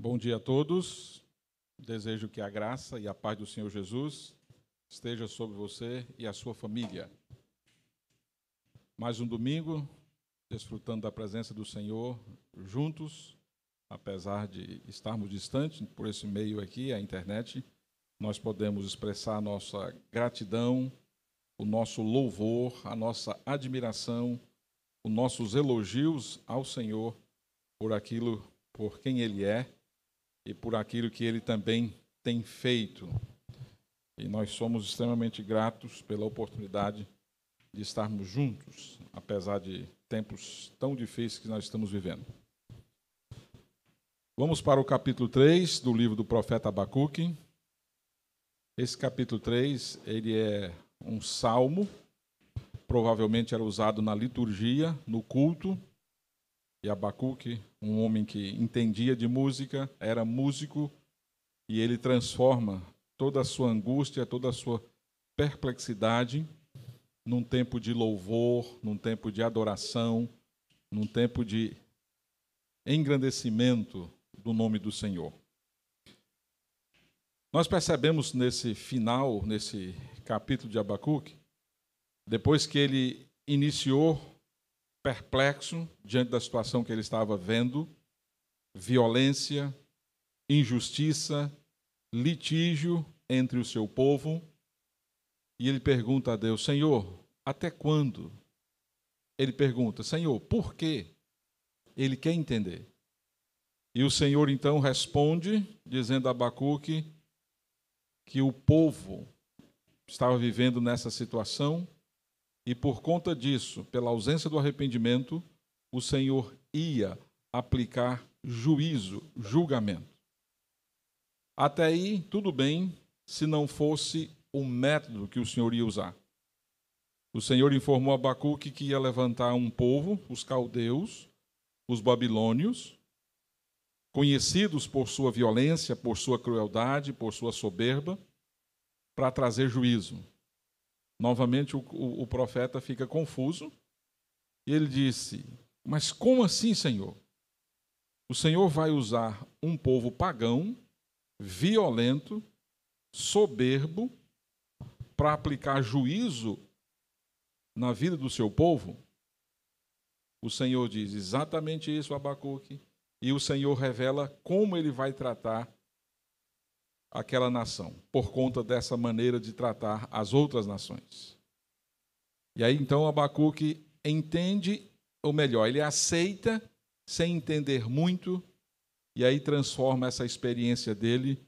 Bom dia a todos. Desejo que a graça e a paz do Senhor Jesus esteja sobre você e a sua família. Mais um domingo, desfrutando da presença do Senhor juntos, apesar de estarmos distantes por esse meio aqui, a internet, nós podemos expressar nossa gratidão, o nosso louvor, a nossa admiração, os nossos elogios ao Senhor por aquilo, por quem Ele é e por aquilo que ele também tem feito. E nós somos extremamente gratos pela oportunidade de estarmos juntos, apesar de tempos tão difíceis que nós estamos vivendo. Vamos para o capítulo 3 do livro do profeta Abacuque. Esse capítulo 3, ele é um salmo, provavelmente era usado na liturgia, no culto, e Abacuque, um homem que entendia de música, era músico, e ele transforma toda a sua angústia, toda a sua perplexidade num tempo de louvor, num tempo de adoração, num tempo de engrandecimento do nome do Senhor. Nós percebemos nesse final, nesse capítulo de Abacuque, depois que ele iniciou perplexo diante da situação que ele estava vendo, violência, injustiça, litígio entre o seu povo. E ele pergunta a Deus: Senhor, até quando? Ele pergunta: Senhor, por quê? Ele quer entender. E o Senhor então responde, dizendo a Abacuque que o povo estava vivendo nessa situação e por conta disso, pela ausência do arrependimento, o Senhor ia aplicar juízo, julgamento. Até aí, tudo bem, se não fosse o método que o Senhor ia usar. O Senhor informou Abacuque que ia levantar um povo, os caldeus, os babilônios, conhecidos por sua violência, por sua crueldade, por sua soberba, para trazer juízo. Novamente o, o, o profeta fica confuso e ele disse: Mas como assim, Senhor? O Senhor vai usar um povo pagão, violento, soberbo, para aplicar juízo na vida do seu povo? O Senhor diz exatamente isso, Abacuque, e o Senhor revela como ele vai tratar aquela nação, por conta dessa maneira de tratar as outras nações. E aí então Abacuque entende, ou melhor, ele aceita sem entender muito, e aí transforma essa experiência dele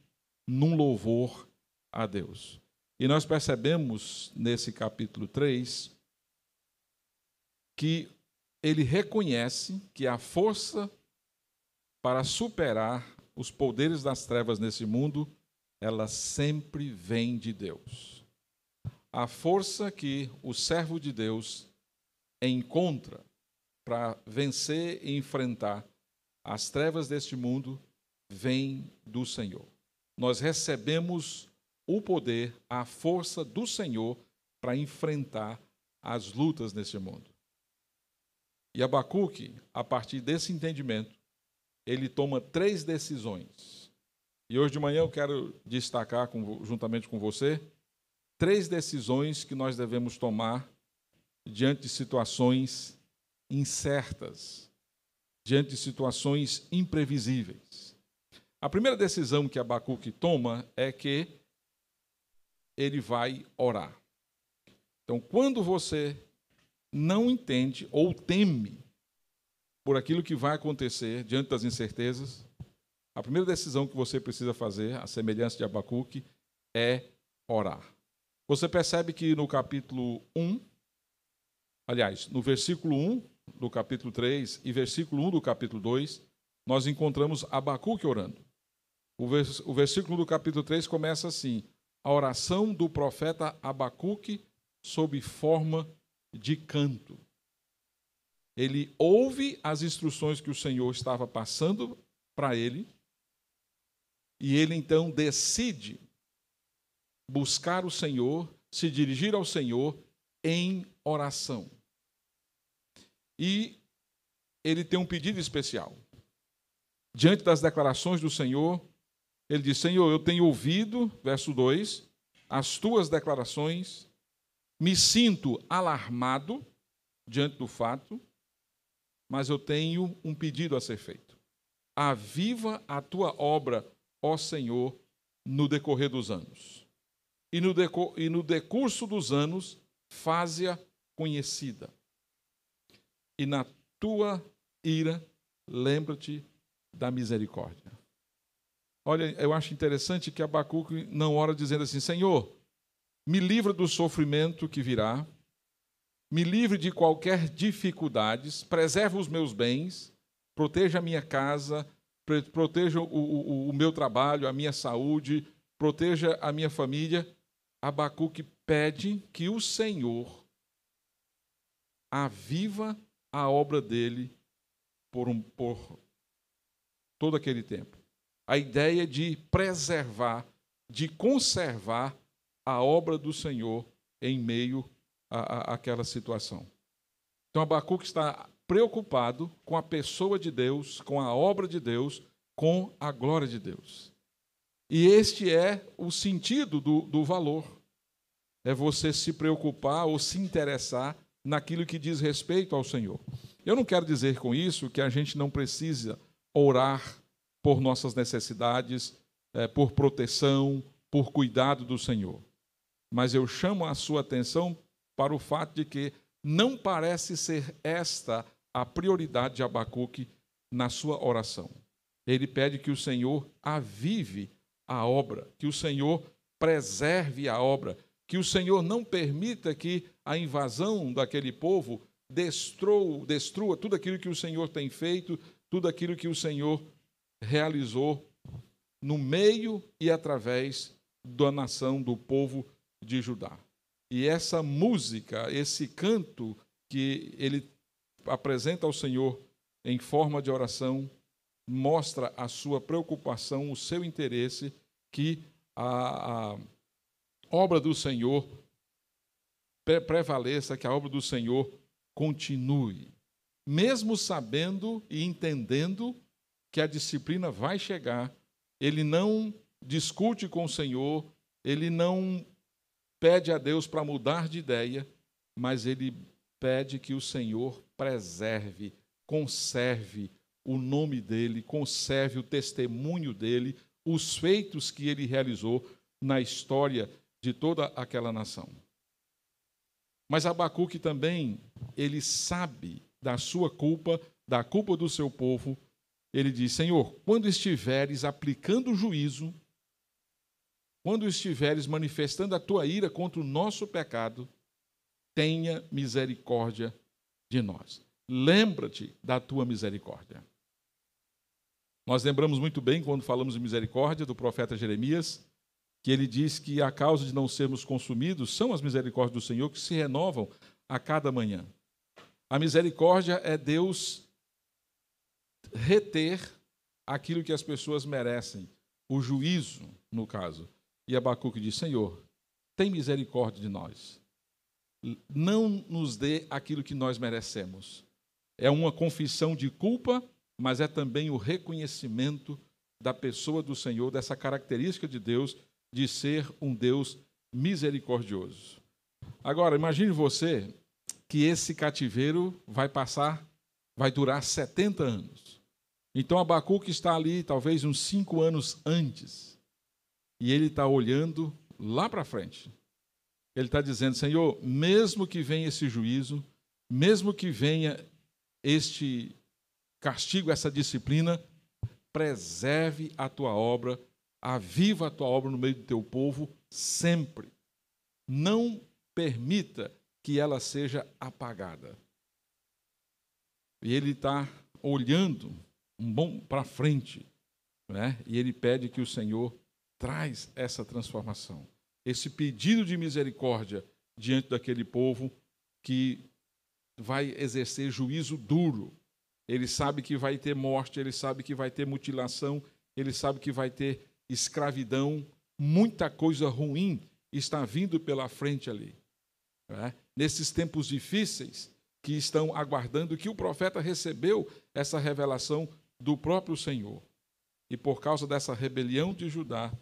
num louvor a Deus. E nós percebemos nesse capítulo 3 que ele reconhece que a força para superar os poderes das trevas nesse mundo ela sempre vem de Deus. A força que o servo de Deus encontra para vencer e enfrentar as trevas deste mundo vem do Senhor. Nós recebemos o poder, a força do Senhor para enfrentar as lutas neste mundo. E Abacuque, a partir desse entendimento, ele toma três decisões e hoje de manhã eu quero destacar, com, juntamente com você, três decisões que nós devemos tomar diante de situações incertas, diante de situações imprevisíveis. A primeira decisão que Abacuque toma é que ele vai orar. Então, quando você não entende ou teme por aquilo que vai acontecer diante das incertezas, a primeira decisão que você precisa fazer, a semelhança de Abacuque, é orar. Você percebe que no capítulo 1, aliás, no versículo 1 do capítulo 3 e versículo 1 do capítulo 2, nós encontramos Abacuque orando. O, vers o versículo do capítulo 3 começa assim: a oração do profeta Abacuque sob forma de canto. Ele ouve as instruções que o Senhor estava passando para ele e ele então decide buscar o Senhor, se dirigir ao Senhor em oração. E ele tem um pedido especial. diante das declarações do Senhor, ele diz: Senhor, eu tenho ouvido, verso 2, as tuas declarações, me sinto alarmado diante do fato, mas eu tenho um pedido a ser feito. Aviva a tua obra, ó Senhor, no decorrer dos anos. E no, decor, e no decurso dos anos, faze-a conhecida. E na tua ira, lembra-te da misericórdia. Olha, eu acho interessante que Abacuque não ora dizendo assim: Senhor, me livra do sofrimento que virá, me livre de qualquer dificuldades, preserve os meus bens, proteja a minha casa, proteja o, o, o meu trabalho, a minha saúde, proteja a minha família. Abacuque pede que o Senhor aviva a obra dele por, um, por todo aquele tempo. A ideia de preservar, de conservar a obra do Senhor em meio àquela situação. Então, Abacuque está preocupado com a pessoa de Deus, com a obra de Deus, com a glória de Deus. E este é o sentido do, do valor. É você se preocupar ou se interessar naquilo que diz respeito ao Senhor. Eu não quero dizer com isso que a gente não precisa orar por nossas necessidades, é, por proteção, por cuidado do Senhor. Mas eu chamo a sua atenção para o fato de que não parece ser esta a prioridade de Abacuque na sua oração. Ele pede que o Senhor avive a obra, que o Senhor preserve a obra, que o Senhor não permita que a invasão daquele povo destrua, destrua tudo aquilo que o Senhor tem feito, tudo aquilo que o Senhor realizou no meio e através da nação, do povo de Judá. E essa música, esse canto que ele apresenta ao Senhor em forma de oração, mostra a sua preocupação, o seu interesse que a, a obra do Senhor prevaleça, que a obra do Senhor continue, mesmo sabendo e entendendo que a disciplina vai chegar, ele não discute com o Senhor, ele não pede a Deus para mudar de ideia, mas ele pede que o Senhor preserve, conserve o nome dele, conserve o testemunho dele, os feitos que ele realizou na história de toda aquela nação. Mas Abacuque também, ele sabe da sua culpa, da culpa do seu povo, ele diz: Senhor, quando estiveres aplicando o juízo, quando estiveres manifestando a tua ira contra o nosso pecado, tenha misericórdia de nós. Lembra-te da tua misericórdia. Nós lembramos muito bem, quando falamos de misericórdia, do profeta Jeremias, que ele diz que a causa de não sermos consumidos são as misericórdias do Senhor que se renovam a cada manhã. A misericórdia é Deus reter aquilo que as pessoas merecem, o juízo, no caso. E Abacuque diz: Senhor, tem misericórdia de nós. Não nos dê aquilo que nós merecemos. É uma confissão de culpa, mas é também o reconhecimento da pessoa do Senhor, dessa característica de Deus de ser um Deus misericordioso. Agora, imagine você que esse cativeiro vai passar, vai durar 70 anos. Então Abacuque está ali, talvez uns cinco anos antes, e ele está olhando lá para frente. Ele está dizendo: Senhor, mesmo que venha esse juízo, mesmo que venha este castigo, essa disciplina, preserve a tua obra, aviva a tua obra no meio do teu povo sempre. Não permita que ela seja apagada. E ele está olhando um bom para frente, né? E ele pede que o Senhor traz essa transformação, esse pedido de misericórdia diante daquele povo que vai exercer juízo duro. Ele sabe que vai ter morte, ele sabe que vai ter mutilação, ele sabe que vai ter escravidão, muita coisa ruim está vindo pela frente ali. Né? Nesses tempos difíceis que estão aguardando, que o profeta recebeu essa revelação do próprio Senhor. E por causa dessa rebelião de Judá,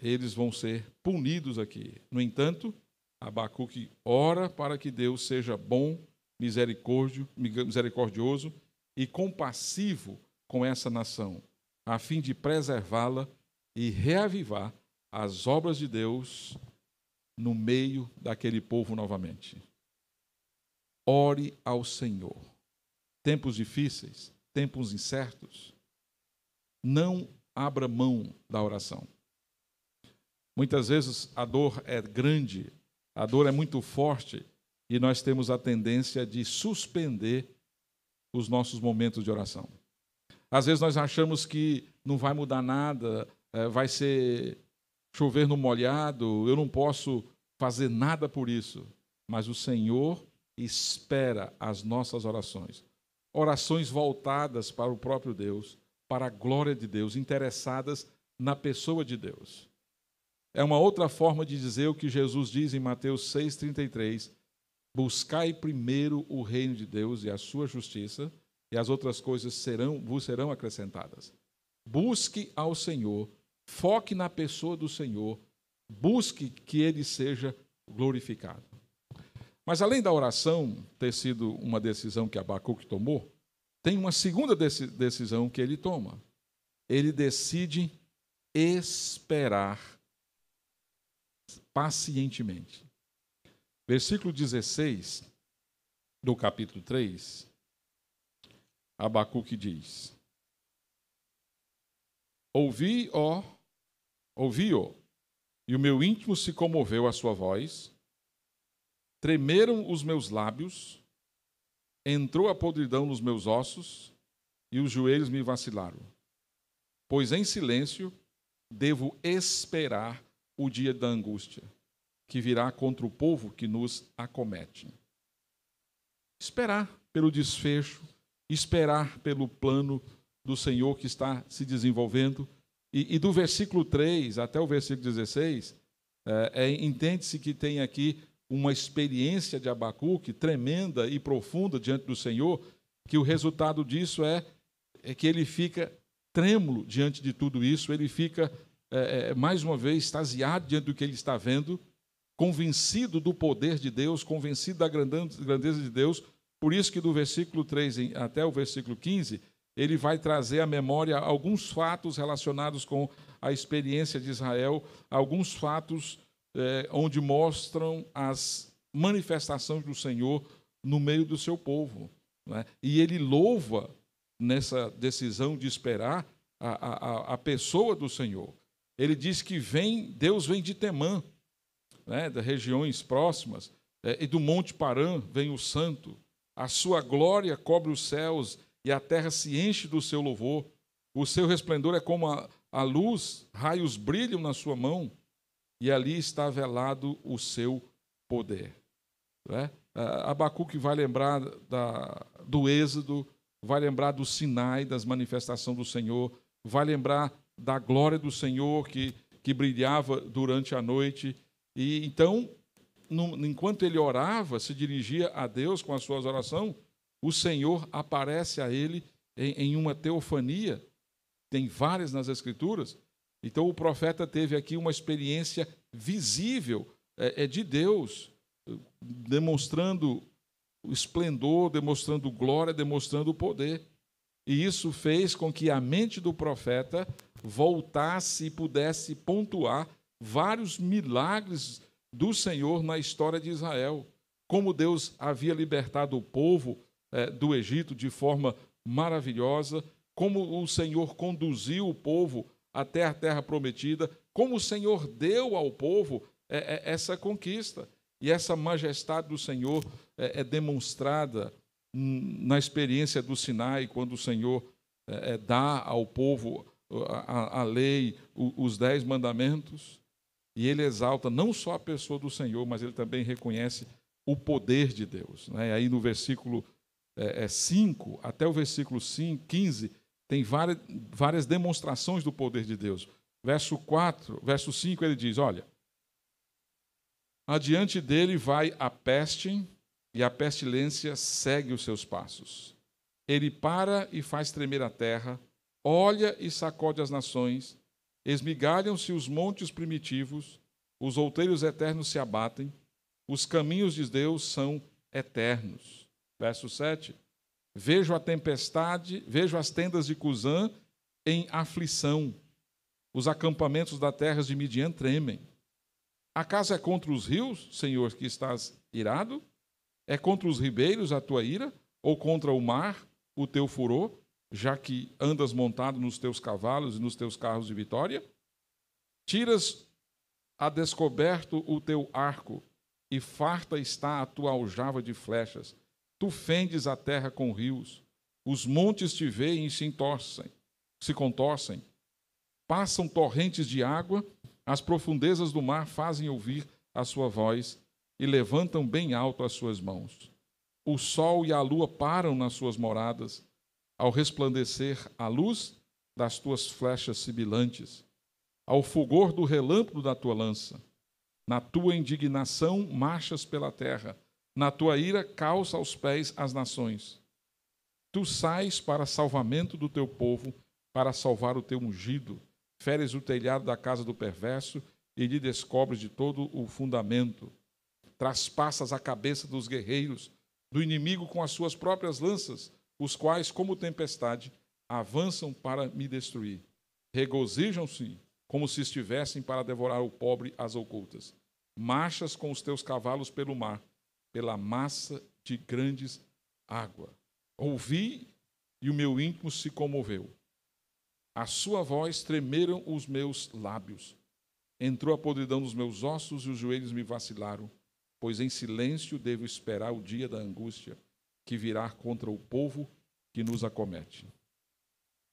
eles vão ser punidos aqui. No entanto, Abacuque ora para que Deus seja bom, misericordioso e compassivo com essa nação, a fim de preservá-la e reavivar as obras de Deus no meio daquele povo novamente. Ore ao Senhor. Tempos difíceis, tempos incertos, não abra mão da oração. Muitas vezes a dor é grande, a dor é muito forte e nós temos a tendência de suspender os nossos momentos de oração. Às vezes nós achamos que não vai mudar nada, é, vai ser chover no molhado, eu não posso fazer nada por isso. Mas o Senhor espera as nossas orações. Orações voltadas para o próprio Deus, para a glória de Deus, interessadas na pessoa de Deus. É uma outra forma de dizer o que Jesus diz em Mateus 6,33: Buscai primeiro o reino de Deus e a sua justiça, e as outras coisas serão, vos serão acrescentadas. Busque ao Senhor, foque na pessoa do Senhor, busque que ele seja glorificado. Mas além da oração ter sido uma decisão que Abacuque tomou, tem uma segunda decisão que ele toma. Ele decide esperar pacientemente. Versículo 16 do capítulo 3, Abacuque diz: Ouvi, ó, ouvi-o, e o meu íntimo se comoveu à sua voz, tremeram os meus lábios, entrou a podridão nos meus ossos, e os joelhos me vacilaram. Pois em silêncio devo esperar o dia da angústia, que virá contra o povo que nos acomete. Esperar pelo desfecho, esperar pelo plano do Senhor que está se desenvolvendo. E, e do versículo 3 até o versículo 16, é, é, entende-se que tem aqui uma experiência de Abacuque tremenda e profunda diante do Senhor, que o resultado disso é, é que ele fica trêmulo diante de tudo isso, ele fica é, é, mais uma vez, extasiado diante do que ele está vendo, convencido do poder de Deus, convencido da grandeza de Deus. Por isso que do versículo 3 até o versículo 15, ele vai trazer à memória alguns fatos relacionados com a experiência de Israel, alguns fatos é, onde mostram as manifestações do Senhor no meio do seu povo. Né? E ele louva nessa decisão de esperar a, a, a pessoa do Senhor ele diz que vem, Deus vem de Temã, né, das regiões próximas, é, e do Monte Parã vem o santo. A sua glória cobre os céus e a terra se enche do seu louvor. O seu resplendor é como a, a luz, raios brilham na sua mão, e ali está velado o seu poder. Né? Abacuque vai lembrar da, do Êxodo, vai lembrar do Sinai, das manifestações do Senhor, vai lembrar da glória do Senhor que, que brilhava durante a noite. E então, no, enquanto ele orava, se dirigia a Deus com as suas orações, o Senhor aparece a ele em, em uma teofania. Tem várias nas Escrituras. Então, o profeta teve aqui uma experiência visível é, é de Deus, demonstrando esplendor, demonstrando glória, demonstrando poder. E isso fez com que a mente do profeta voltasse e pudesse pontuar vários milagres do Senhor na história de Israel. Como Deus havia libertado o povo é, do Egito de forma maravilhosa, como o Senhor conduziu o povo até a terra prometida, como o Senhor deu ao povo é, é, essa conquista. E essa majestade do Senhor é, é demonstrada na experiência do Sinai, quando o Senhor é, é, dá ao povo a, a lei, os dez mandamentos, e ele exalta não só a pessoa do Senhor, mas ele também reconhece o poder de Deus. Né? Aí no versículo 5 é, é até o versículo 5, 15, tem várias, várias demonstrações do poder de Deus. Verso 4, verso 5, ele diz: Olha, adiante dele vai a peste, e a pestilência segue os seus passos. Ele para e faz tremer a terra, olha e sacode as nações, esmigalham-se os montes primitivos, os outeiros eternos se abatem, os caminhos de Deus são eternos. Verso 7. Vejo a tempestade, vejo as tendas de Cusã em aflição. Os acampamentos da terra de Midian tremem. Acaso é contra os rios, Senhor, que estás irado? É contra os ribeiros a tua ira? Ou contra o mar o teu furor, já que andas montado nos teus cavalos e nos teus carros de vitória? Tiras a descoberto o teu arco, e farta está a tua aljava de flechas. Tu fendes a terra com rios, os montes te veem e se entorcem, se contorcem. Passam torrentes de água, as profundezas do mar fazem ouvir a sua voz e levantam bem alto as suas mãos. O sol e a lua param nas suas moradas, ao resplandecer a luz das tuas flechas sibilantes, ao fulgor do relâmpago da tua lança. Na tua indignação marchas pela terra, na tua ira calça aos pés as nações. Tu sais para salvamento do teu povo, para salvar o teu ungido. Feres o telhado da casa do perverso e lhe descobres de todo o fundamento. Traspassas a cabeça dos guerreiros, do inimigo com as suas próprias lanças, os quais, como tempestade, avançam para me destruir. Regozijam-se como se estivessem para devorar o pobre às ocultas. Marchas com os teus cavalos pelo mar pela massa de grandes água. Ouvi e o meu íntimo se comoveu. A sua voz tremeram os meus lábios. Entrou a podridão nos meus ossos e os joelhos me vacilaram, pois em silêncio devo esperar o dia da angústia que virá contra o povo que nos acomete.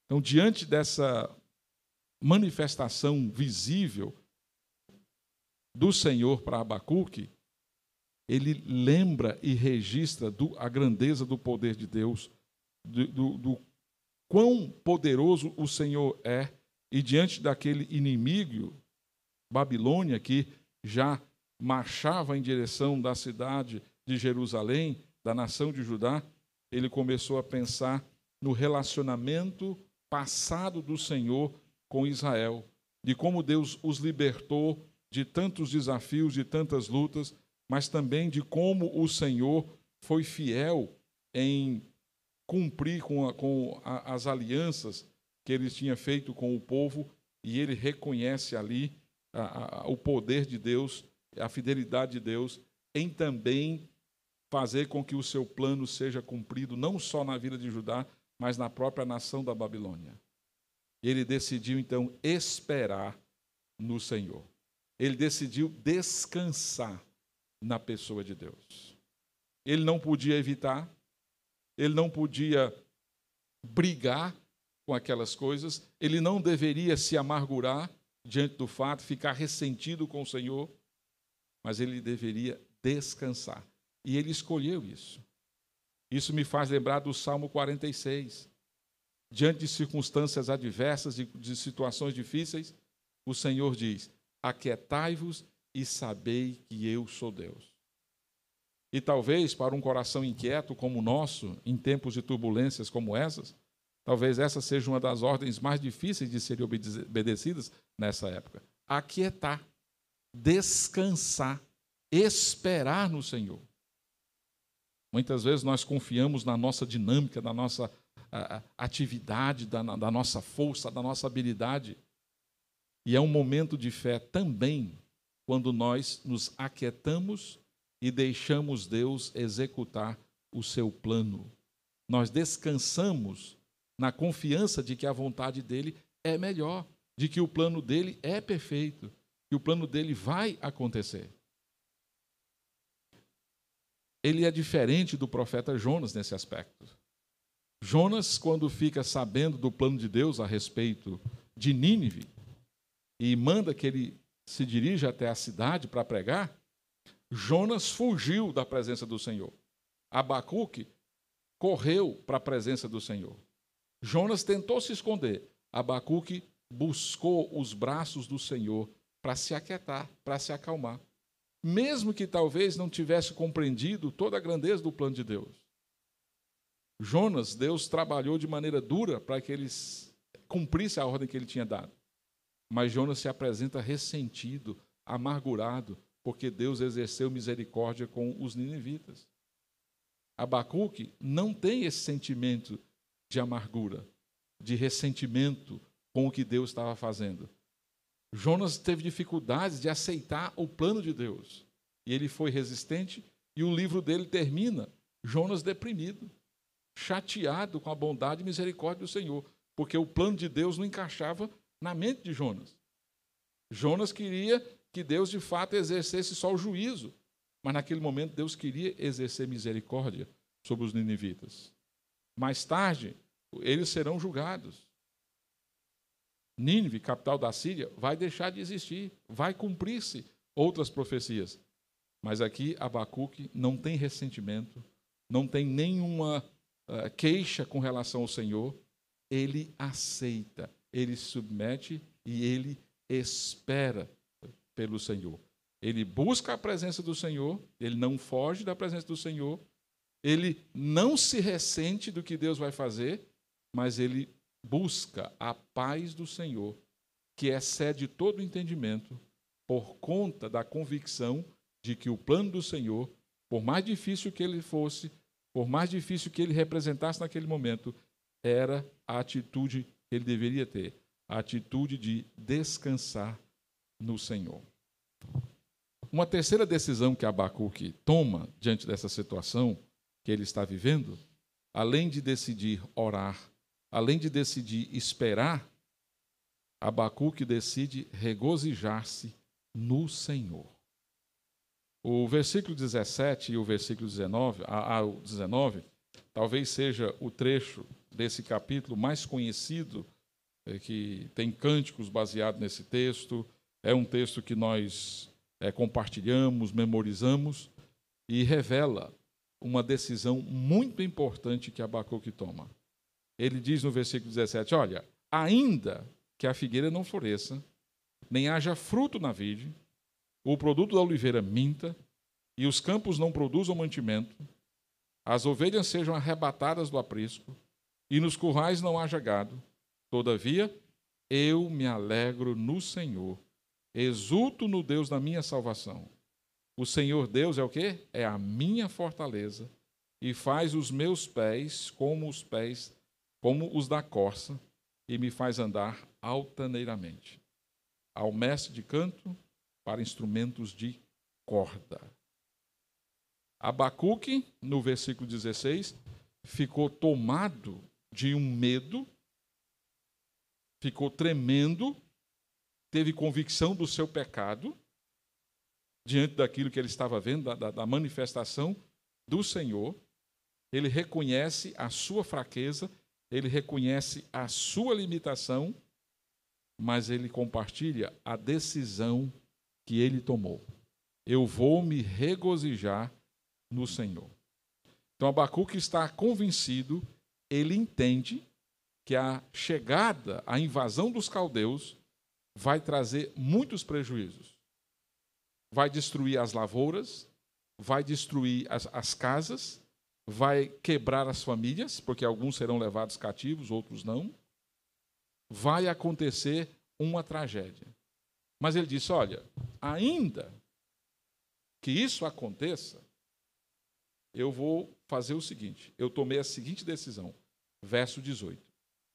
Então, diante dessa manifestação visível do Senhor para Abacuque, ele lembra e registra do, a grandeza do poder de Deus, do, do, do quão poderoso o Senhor é, e diante daquele inimigo, Babilônia, que já marchava em direção da cidade de Jerusalém, da nação de Judá, ele começou a pensar no relacionamento passado do Senhor com Israel, de como Deus os libertou de tantos desafios, de tantas lutas, mas também de como o Senhor foi fiel em cumprir com, a, com a, as alianças que ele tinha feito com o povo, e ele reconhece ali a, o poder de Deus, a fidelidade de Deus, em também fazer com que o seu plano seja cumprido, não só na vida de Judá, mas na própria nação da Babilônia. Ele decidiu então esperar no Senhor. Ele decidiu descansar na pessoa de Deus. Ele não podia evitar, ele não podia brigar com aquelas coisas, ele não deveria se amargurar diante do fato, ficar ressentido com o Senhor, mas ele deveria descansar. E ele escolheu isso. Isso me faz lembrar do Salmo 46. Diante de circunstâncias adversas, de, de situações difíceis, o Senhor diz: Aquietai-vos e sabei que eu sou Deus. E talvez para um coração inquieto como o nosso, em tempos de turbulências como essas, talvez essa seja uma das ordens mais difíceis de serem obedecidas nessa época. Aquietar, descansar, esperar no Senhor. Muitas vezes nós confiamos na nossa dinâmica, na nossa atividade, da, da nossa força, da nossa habilidade. E é um momento de fé também quando nós nos aquietamos e deixamos Deus executar o seu plano. Nós descansamos na confiança de que a vontade dele é melhor, de que o plano dele é perfeito, que o plano dele vai acontecer. Ele é diferente do profeta Jonas nesse aspecto. Jonas, quando fica sabendo do plano de Deus a respeito de Nínive, e manda que ele se dirige até a cidade para pregar, Jonas fugiu da presença do Senhor. Abacuque correu para a presença do Senhor. Jonas tentou se esconder. Abacuque buscou os braços do Senhor para se aquietar, para se acalmar. Mesmo que talvez não tivesse compreendido toda a grandeza do plano de Deus. Jonas, Deus trabalhou de maneira dura para que eles cumprissem a ordem que ele tinha dado. Mas Jonas se apresenta ressentido, amargurado, porque Deus exerceu misericórdia com os ninivitas. Abacuque não tem esse sentimento de amargura, de ressentimento com o que Deus estava fazendo. Jonas teve dificuldades de aceitar o plano de Deus. E ele foi resistente, e o livro dele termina Jonas deprimido chateado com a bondade e misericórdia do Senhor, porque o plano de Deus não encaixava na mente de Jonas. Jonas queria que Deus de fato exercesse só o juízo, mas naquele momento Deus queria exercer misericórdia sobre os ninivitas. Mais tarde, eles serão julgados. Nínive, capital da Síria, vai deixar de existir, vai cumprir-se outras profecias. Mas aqui Abacuque não tem ressentimento, não tem nenhuma uh, queixa com relação ao Senhor, ele aceita, ele submete e ele espera pelo Senhor. Ele busca a presença do Senhor, ele não foge da presença do Senhor, ele não se ressente do que Deus vai fazer, mas ele busca a paz do Senhor, que excede todo entendimento, por conta da convicção de que o plano do Senhor, por mais difícil que ele fosse, por mais difícil que ele representasse naquele momento, era a atitude que ele deveria ter, a atitude de descansar no Senhor. Uma terceira decisão que Abacuque toma diante dessa situação que ele está vivendo, além de decidir orar, além de decidir esperar, Abacuque decide regozijar-se no Senhor. O versículo 17 e o versículo 19, a, a, 19 talvez seja o trecho desse capítulo mais conhecido, é, que tem cânticos baseados nesse texto. É um texto que nós é, compartilhamos, memorizamos e revela uma decisão muito importante que Abacuque toma. Ele diz no versículo 17: Olha, ainda que a figueira não floresça, nem haja fruto na vide, o produto da oliveira minta, e os campos não produzam mantimento, as ovelhas sejam arrebatadas do aprisco, e nos currais não haja gado. Todavia, eu me alegro no Senhor, exulto no Deus da minha salvação. O Senhor Deus é o quê? É a minha fortaleza, e faz os meus pés como os pés, como os da corça, e me faz andar altaneiramente. Ao mestre de canto, para instrumentos de corda. Abacuque, no versículo 16, ficou tomado de um medo, ficou tremendo, teve convicção do seu pecado, diante daquilo que ele estava vendo, da, da manifestação do Senhor. Ele reconhece a sua fraqueza, ele reconhece a sua limitação, mas ele compartilha a decisão que ele tomou. Eu vou me regozijar no Senhor. Então Abacuque está convencido, ele entende que a chegada, a invasão dos caldeus vai trazer muitos prejuízos. Vai destruir as lavouras, vai destruir as, as casas, vai quebrar as famílias, porque alguns serão levados cativos, outros não. Vai acontecer uma tragédia. Mas ele disse: olha, ainda que isso aconteça, eu vou fazer o seguinte: eu tomei a seguinte decisão. Verso 18: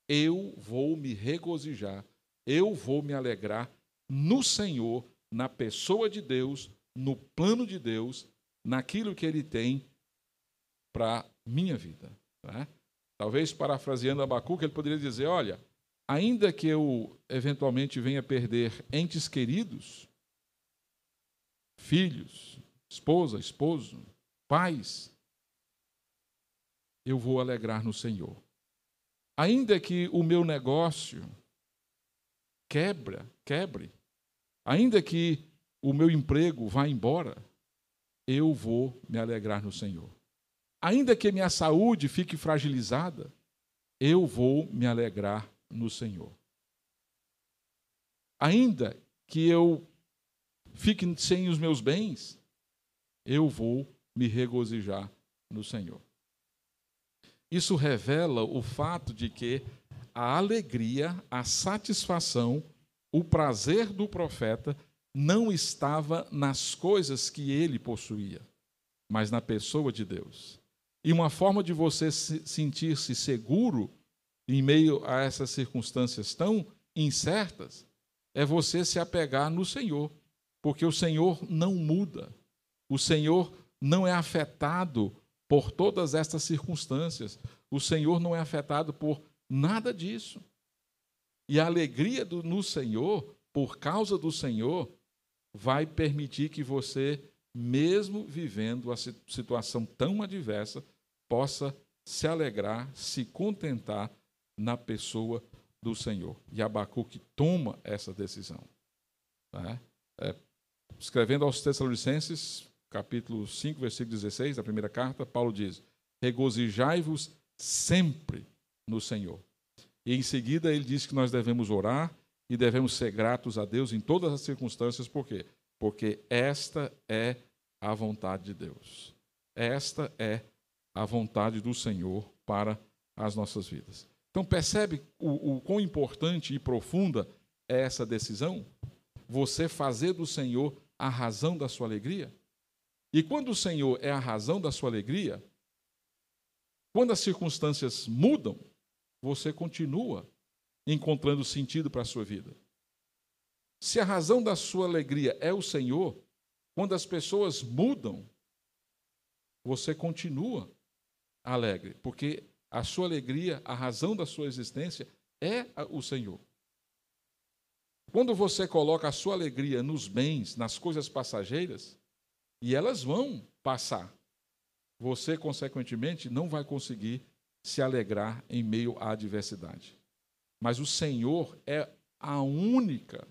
Eu vou me regozijar, eu vou me alegrar no Senhor, na pessoa de Deus, no plano de Deus, naquilo que Ele tem para minha vida. Né? Talvez parafraseando Abacuque, ele poderia dizer: olha, ainda que eu eventualmente venha perder entes queridos, filhos, esposa, esposo, pais, eu vou alegrar no Senhor. Ainda que o meu negócio quebra, quebre, ainda que o meu emprego vá embora, eu vou me alegrar no Senhor. Ainda que minha saúde fique fragilizada, eu vou me alegrar no Senhor. Ainda que eu fique sem os meus bens, eu vou me regozijar no Senhor. isso revela o fato de que a alegria, a satisfação, o prazer do profeta não estava nas coisas que ele possuía, mas na pessoa de Deus. E uma forma de você se sentir-se seguro em meio a essas circunstâncias tão incertas é você se apegar no Senhor, porque o Senhor não muda. O Senhor não é afetado por todas estas circunstâncias. O Senhor não é afetado por nada disso. E a alegria do, no Senhor, por causa do Senhor, vai permitir que você, mesmo vivendo a situação tão adversa, possa se alegrar, se contentar na pessoa do Senhor. E Abacuque toma essa decisão. Né? É, escrevendo aos Tessalonicenses, capítulo 5, versículo 16, da primeira carta, Paulo diz: Regozijai-vos sempre no Senhor. E em seguida ele diz que nós devemos orar e devemos ser gratos a Deus em todas as circunstâncias, por quê? Porque esta é a vontade de Deus. Esta é a vontade do Senhor para as nossas vidas. Então, percebe o, o quão importante e profunda é essa decisão? Você fazer do Senhor a razão da sua alegria? E quando o Senhor é a razão da sua alegria, quando as circunstâncias mudam, você continua encontrando sentido para a sua vida. Se a razão da sua alegria é o Senhor, quando as pessoas mudam, você continua alegre, porque a sua alegria, a razão da sua existência é o Senhor. Quando você coloca a sua alegria nos bens, nas coisas passageiras, e elas vão passar. Você, consequentemente, não vai conseguir se alegrar em meio à adversidade. Mas o Senhor é a única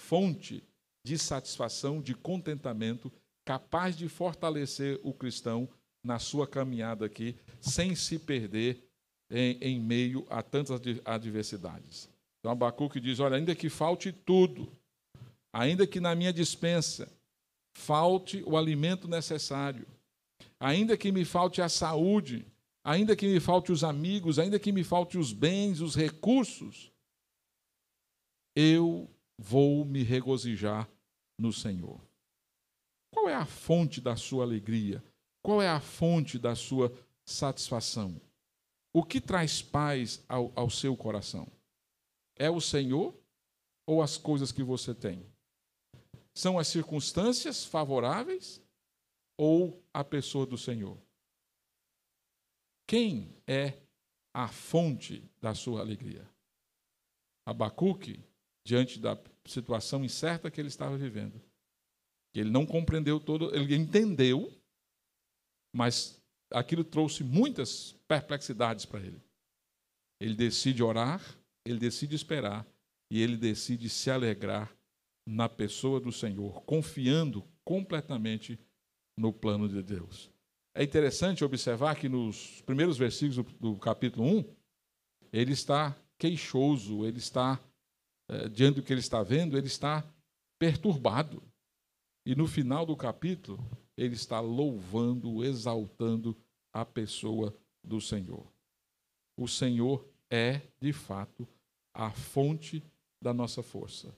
fonte de satisfação, de contentamento, capaz de fortalecer o cristão na sua caminhada aqui, sem se perder em, em meio a tantas adversidades. Então, Abacuque diz: Olha, ainda que falte tudo, ainda que na minha dispensa falte o alimento necessário, ainda que me falte a saúde, ainda que me falte os amigos, ainda que me falte os bens, os recursos, eu vou me regozijar no Senhor. Qual é a fonte da sua alegria? Qual é a fonte da sua satisfação? O que traz paz ao, ao seu coração? É o Senhor ou as coisas que você tem? São as circunstâncias favoráveis ou a pessoa do Senhor? Quem é a fonte da sua alegria? Abacuque, diante da situação incerta que ele estava vivendo, que ele não compreendeu todo, ele entendeu, mas aquilo trouxe muitas perplexidades para ele. Ele decide orar, ele decide esperar e ele decide se alegrar na pessoa do Senhor, confiando completamente no plano de Deus. É interessante observar que nos primeiros versículos do, do capítulo 1, ele está queixoso, ele está, é, diante do que ele está vendo, ele está perturbado. E no final do capítulo, ele está louvando, exaltando a pessoa do Senhor. O Senhor é, de fato, a fonte da nossa força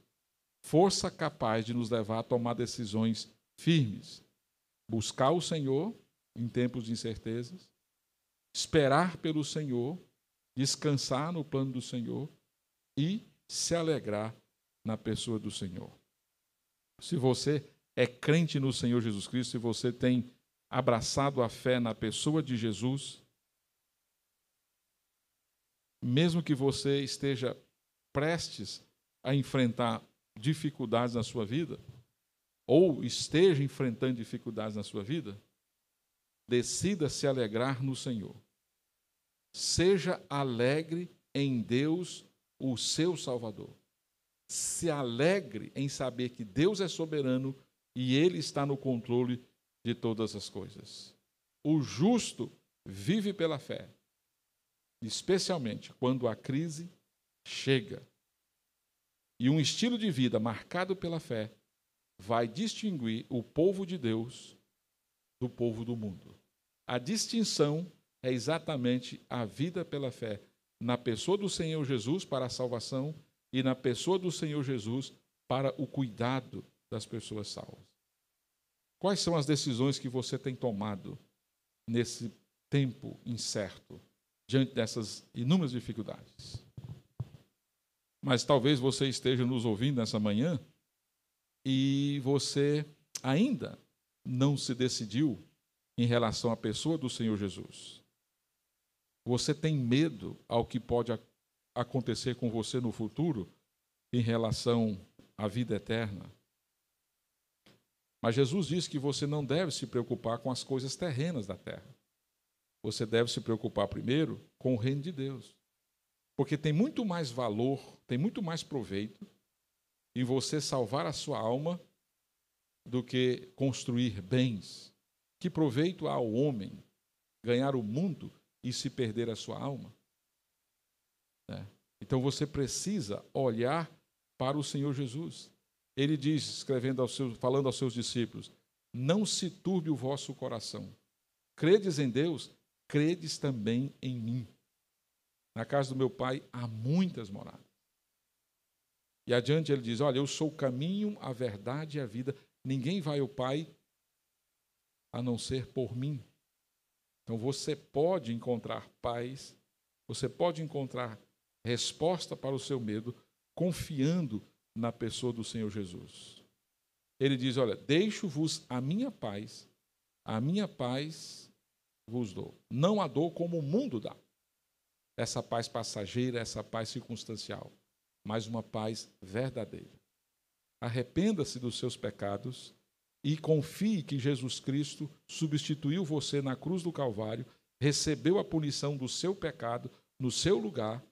força capaz de nos levar a tomar decisões firmes. Buscar o Senhor em tempos de incertezas, esperar pelo Senhor, descansar no plano do Senhor e se alegrar na pessoa do Senhor. Se você é crente no Senhor Jesus Cristo, se você tem abraçado a fé na pessoa de Jesus, mesmo que você esteja prestes a enfrentar dificuldades na sua vida, ou esteja enfrentando dificuldades na sua vida, decida se alegrar no Senhor. Seja alegre em Deus, o seu Salvador. Se alegre em saber que Deus é soberano e Ele está no controle de todas as coisas. O justo vive pela fé, especialmente quando a crise chega e um estilo de vida marcado pela fé vai distinguir o povo de Deus do povo do mundo. A distinção é exatamente a vida pela fé na pessoa do Senhor Jesus para a salvação e na pessoa do Senhor Jesus para o cuidado das pessoas salvas. Quais são as decisões que você tem tomado nesse tempo incerto, diante dessas inúmeras dificuldades? Mas talvez você esteja nos ouvindo nessa manhã e você ainda não se decidiu em relação à pessoa do Senhor Jesus. Você tem medo ao que pode acontecer com você no futuro em relação à vida eterna. Mas Jesus diz que você não deve se preocupar com as coisas terrenas da terra. Você deve se preocupar primeiro com o reino de Deus. Porque tem muito mais valor, tem muito mais proveito em você salvar a sua alma do que construir bens. Que proveito há ao homem ganhar o mundo e se perder a sua alma? É. Então você precisa olhar para o Senhor Jesus. Ele diz, escrevendo aos seus, falando aos seus discípulos: Não se turbe o vosso coração. Credes em Deus, credes também em mim. Na casa do meu pai há muitas moradas. E adiante ele diz: Olha, eu sou o caminho, a verdade e a vida. Ninguém vai ao Pai a não ser por mim. Então você pode encontrar paz, você pode encontrar resposta para o seu medo confiando na pessoa do Senhor Jesus. Ele diz: Olha, deixo-vos a minha paz, a minha paz vos dou. Não a dou como o mundo dá. Essa paz passageira, essa paz circunstancial, mas uma paz verdadeira. Arrependa-se dos seus pecados e confie que Jesus Cristo substituiu você na cruz do Calvário, recebeu a punição do seu pecado no seu lugar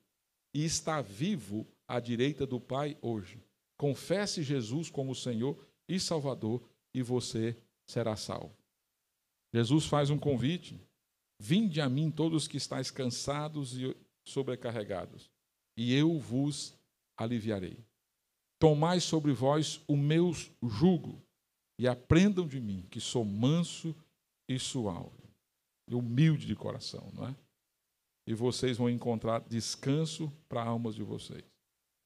e está vivo à direita do Pai hoje. Confesse Jesus como Senhor e Salvador e você será salvo. Jesus faz um convite: Vinde a mim todos que estáis cansados e sobrecarregados, e eu vos aliviarei. Tomai sobre vós o meu jugo e aprendam de mim, que sou manso e suave, e humilde de coração, não é? E vocês vão encontrar descanso para almas de vocês.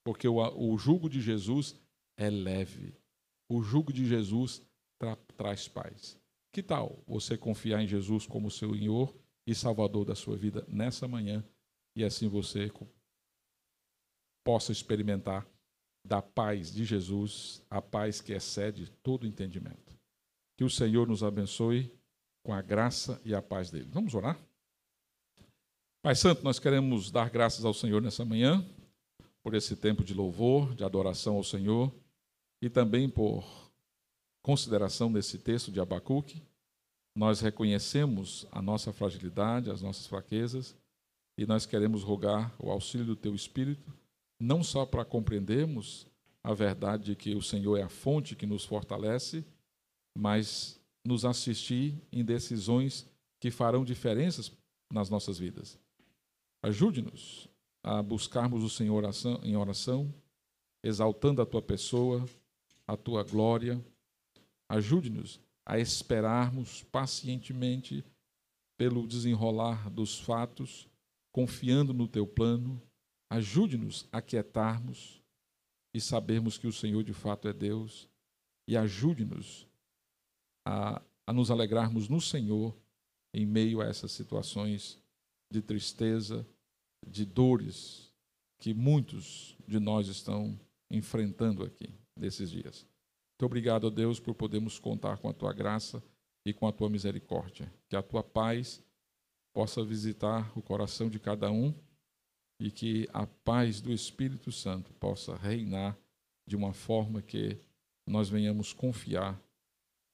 Porque o, o jugo de Jesus é leve. O jugo de Jesus tra, traz paz. Que tal você confiar em Jesus como seu Senhor e Salvador da sua vida nessa manhã e assim você possa experimentar da paz de Jesus, a paz que excede todo entendimento. Que o Senhor nos abençoe com a graça e a paz dele. Vamos orar? Pai Santo, nós queremos dar graças ao Senhor nessa manhã, por esse tempo de louvor, de adoração ao Senhor, e também por consideração nesse texto de Abacuque. Nós reconhecemos a nossa fragilidade, as nossas fraquezas, e nós queremos rogar o auxílio do Teu Espírito não só para compreendermos a verdade de que o Senhor é a fonte que nos fortalece, mas nos assistir em decisões que farão diferenças nas nossas vidas. Ajude-nos a buscarmos o Senhor em oração, exaltando a tua pessoa, a tua glória. Ajude-nos a esperarmos pacientemente pelo desenrolar dos fatos, confiando no teu plano Ajude-nos a quietarmos e sabermos que o Senhor de fato é Deus. E ajude-nos a, a nos alegrarmos no Senhor em meio a essas situações de tristeza, de dores que muitos de nós estão enfrentando aqui nesses dias. Muito obrigado a Deus por podermos contar com a tua graça e com a tua misericórdia. Que a tua paz possa visitar o coração de cada um e que a paz do Espírito Santo possa reinar de uma forma que nós venhamos confiar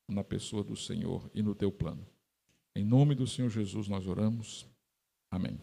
na pessoa do Senhor e no teu plano. Em nome do Senhor Jesus nós oramos. Amém.